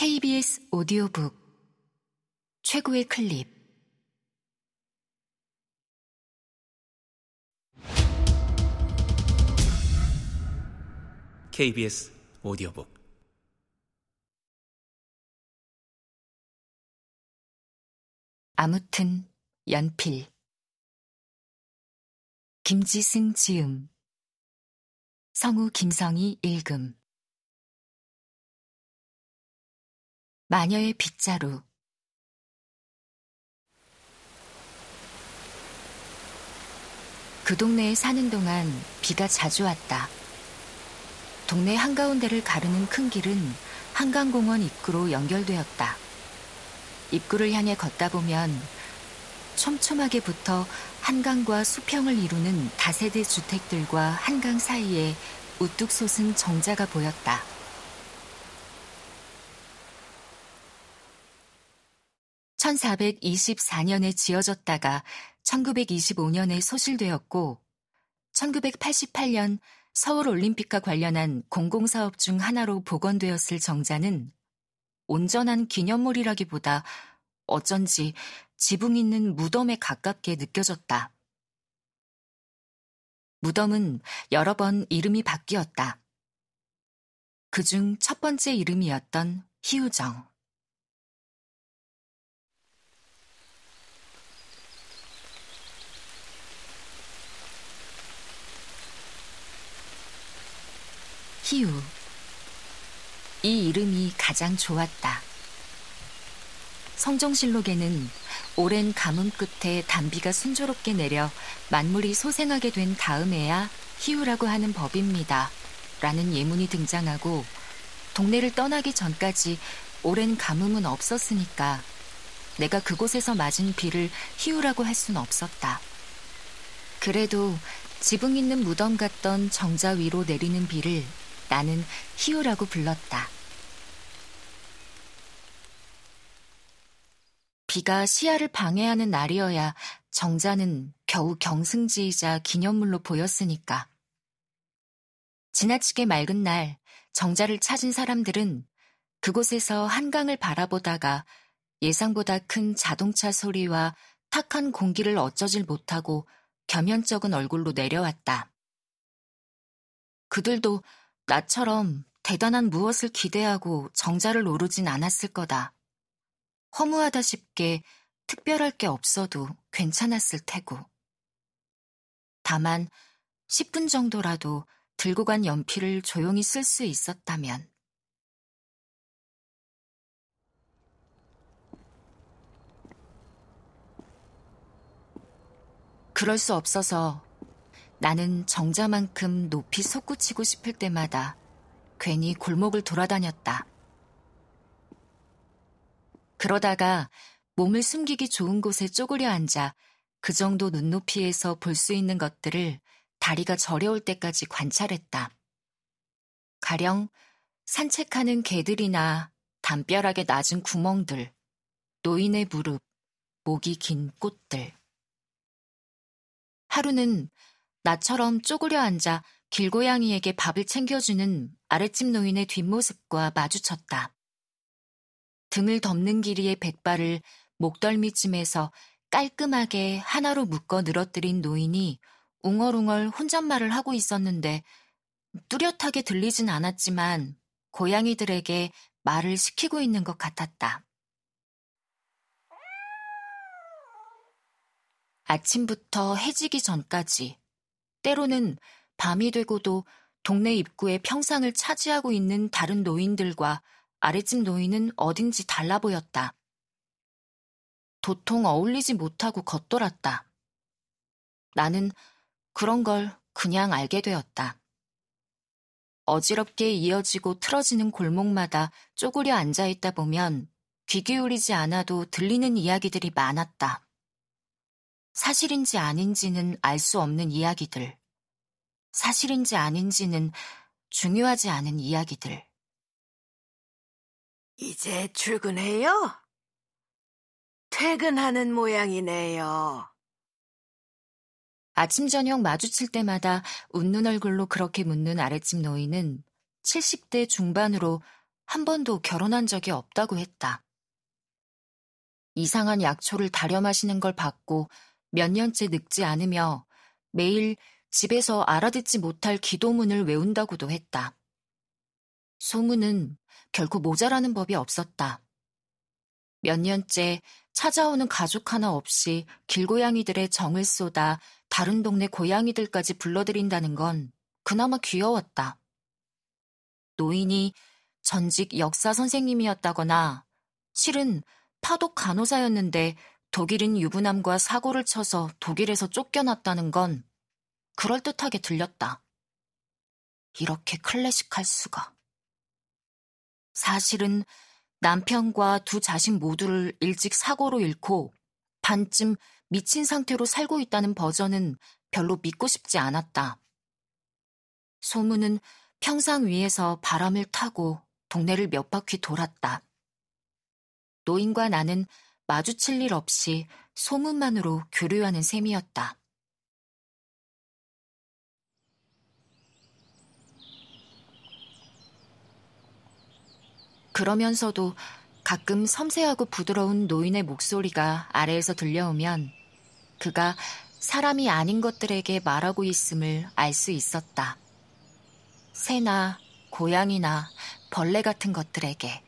KBS 오디오북. 최고의 클립. KBS 오디오북. 아무튼 연필. 김지승 지음. 성우 김성희 읽음 마녀의 빗자루 그 동네에 사는 동안 비가 자주 왔다. 동네 한가운데를 가르는 큰 길은 한강공원 입구로 연결되었다. 입구를 향해 걷다 보면 촘촘하게 붙어 한강과 수평을 이루는 다세대 주택들과 한강 사이에 우뚝 솟은 정자가 보였다. 1424년에 지어졌다가 1925년에 소실되었고 1988년 서울 올림픽과 관련한 공공사업 중 하나로 복원되었을 정자는 온전한 기념물이라기보다 어쩐지 지붕 있는 무덤에 가깝게 느껴졌다. 무덤은 여러 번 이름이 바뀌었다. 그중 첫 번째 이름이었던 희우정. 희우. 이 이름이 가장 좋았다. 성정실록에는 오랜 가뭄 끝에 단비가 순조롭게 내려 만물이 소생하게 된 다음에야 희우라고 하는 법입니다. 라는 예문이 등장하고 동네를 떠나기 전까지 오랜 가뭄은 없었으니까 내가 그곳에서 맞은 비를 희우라고 할 수는 없었다. 그래도 지붕 있는 무덤 같던 정자 위로 내리는 비를 나는 희우라고 불렀다. 비가 시야를 방해하는 날이어야 정자는 겨우 경승지이자 기념물로 보였으니까. 지나치게 맑은 날 정자를 찾은 사람들은 그곳에서 한강을 바라보다가 예상보다 큰 자동차 소리와 탁한 공기를 어쩌질 못하고 겸연쩍은 얼굴로 내려왔다. 그들도 나처럼 대단한 무엇을 기대하고 정자를 오르진 않았을 거다. 허무하다 싶게 특별할 게 없어도 괜찮았을 테고. 다만 10분 정도라도 들고 간 연필을 조용히 쓸 수 있었다면. 그럴 수 없어서 나는 정자만큼 높이 솟구치고 싶을 때마다 괜히 골목을 돌아다녔다. 그러다가 몸을 숨기기 좋은 곳에 쪼그려 앉아 그 정도 눈높이에서 볼 수 있는 것들을 다리가 저려올 때까지 관찰했다. 가령 산책하는 개들이나 담벼락에 낮은 구멍들, 노인의 무릎, 목이 긴 꽃들. 하루는 나처럼 쪼그려 앉아 길고양이에게 밥을 챙겨주는 아랫집 노인의 뒷모습과 마주쳤다. 등을 덮는 길이의 백발을 목덜미쯤에서 깔끔하게 하나로 묶어 늘어뜨린 노인이 웅얼웅얼 혼잣말을 하고 있었는데 뚜렷하게 들리진 않았지만 고양이들에게 말을 시키고 있는 것 같았다. 아침부터 해지기 전까지 때로는 밤이 되고도 동네 입구에 평상을 차지하고 있는 다른 노인들과 아랫집 노인은 어딘지 달라 보였다. 도통 어울리지 못하고 겉돌았다. 나는 그런 걸 그냥 알게 되었다. 어지럽게 이어지고 틀어지는 골목마다 쪼그려 앉아 있다 보면 귀 기울이지 않아도 들리는 이야기들이 많았다. 사실인지 아닌지는 알 수 없는 이야기들. 사실인지 아닌지는 중요하지 않은 이야기들. 이제 출근해요? 퇴근하는 모양이네요. 아침 저녁 마주칠 때마다 웃는 얼굴로 그렇게 묻는 아랫집 노인은 70대 중반으로 한 번도 결혼한 적이 없다고 했다. 이상한 약초를 다려 마시는 걸 받고 몇 년째 늙지 않으며 매일 집에서 알아듣지 못할 기도문을 외운다고도 했다. 소문은 결코 모자라는 법이 없었다. 몇 년째 찾아오는 가족 하나 없이 길고양이들의 정을 쏟아 다른 동네 고양이들까지 불러들인다는 건 그나마 귀여웠다. 노인이 전직 역사 선생님이었다거나 실은 파독 간호사였는데 독일인 유부남과 사고를 쳐서 독일에서 쫓겨났다는 건 그럴듯하게 들렸다. 이렇게 클래식할 수가. 사실은 남편과 두 자식 모두를 일찍 사고로 잃고 반쯤 미친 상태로 살고 있다는 버전은 별로 믿고 싶지 않았다. 소문은 평상 위에서 바람을 타고 동네를 몇 바퀴 돌았다. 노인과 나는 마주칠 일 없이 소문만으로 교류하는 셈이었다. 그러면서도 가끔 섬세하고 부드러운 노인의 목소리가 아래에서 들려오면 그가 사람이 아닌 것들에게 말하고 있음을 알 수 있었다. 새나 고양이나 벌레 같은 것들에게.